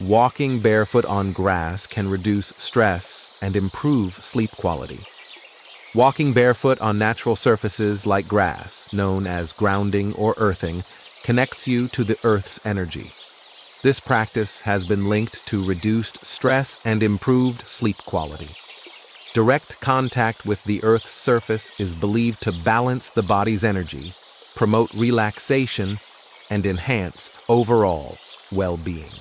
Walking barefoot on grass can reduce stress and improve sleep quality. Walking barefoot on natural surfaces like grass, known as grounding or earthing, connects you to the earth's energy. This practice has been linked to reduced stress and improved sleep quality. Direct contact with the earth's surface is believed to balance the body's energy, promote relaxation, and enhance overall well-being.